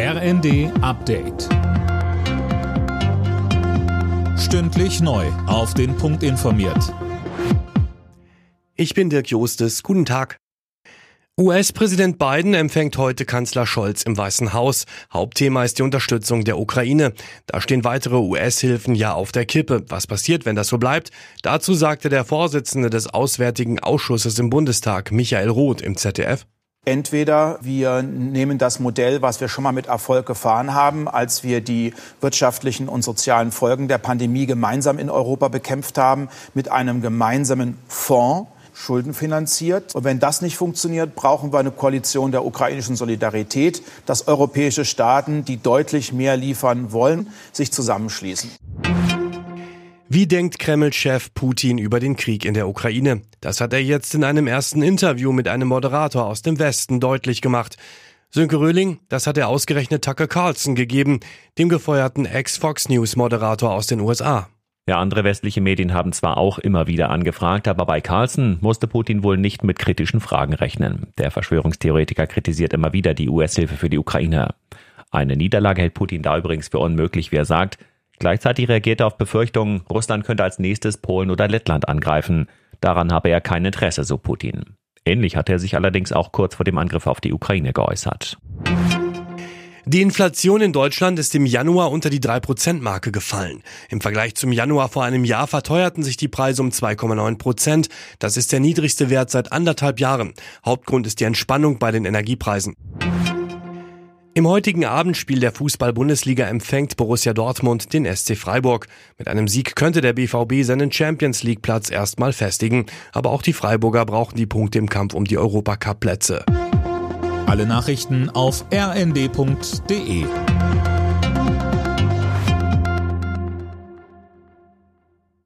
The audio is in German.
RND Update. Stündlich neu. Auf den Punkt informiert. Ich bin Dirk Jostes. Guten Tag. US-Präsident Biden empfängt heute Kanzler Scholz im Weißen Haus. Hauptthema ist die Unterstützung der Ukraine. Da stehen weitere US-Hilfen ja auf der Kippe. Was passiert, wenn das so bleibt? Dazu sagte der Vorsitzende des Auswärtigen Ausschusses im Bundestag, Michael Roth, im ZDF. Entweder wir nehmen das Modell, was wir schon mal mit Erfolg gefahren haben, als wir die wirtschaftlichen und sozialen Folgen der Pandemie gemeinsam in Europa bekämpft haben, mit einem gemeinsamen Fonds, schuldenfinanziert. Und wenn das nicht funktioniert, brauchen wir eine Koalition der ukrainischen Solidarität, dass europäische Staaten, die deutlich mehr liefern wollen, sich zusammenschließen. Wie denkt Kreml-Chef Putin über den Krieg in der Ukraine? Das hat er jetzt in einem ersten Interview mit einem Moderator aus dem Westen deutlich gemacht. Sönke Röhling, das hat er ausgerechnet Tucker Carlson gegeben, dem gefeuerten Ex-Fox News-Moderator aus den USA. Ja, andere westliche Medien haben zwar auch immer wieder angefragt, aber bei Carlson musste Putin wohl nicht mit kritischen Fragen rechnen. Der Verschwörungstheoretiker kritisiert immer wieder die US-Hilfe für die Ukraine. Eine Niederlage hält Putin da übrigens für unmöglich, wie er sagt. Gleichzeitig reagierte er auf Befürchtungen, Russland könnte als nächstes Polen oder Lettland angreifen. Daran habe er kein Interesse, so Putin. Ähnlich hat er sich allerdings auch kurz vor dem Angriff auf die Ukraine geäußert. Die Inflation in Deutschland ist im Januar unter die 3%-Marke gefallen. Im Vergleich zum Januar vor einem Jahr verteuerten sich die Preise um 2,9 Prozent. Das ist der niedrigste Wert seit anderthalb Jahren. Hauptgrund ist die Entspannung bei den Energiepreisen. Im heutigen Abendspiel der Fußball-Bundesliga empfängt Borussia Dortmund den SC Freiburg. Mit einem Sieg könnte der BVB seinen Champions League Platz erstmal festigen. Aber auch die Freiburger brauchen die Punkte im Kampf um die Europacup Plätze. Alle Nachrichten auf rnd.de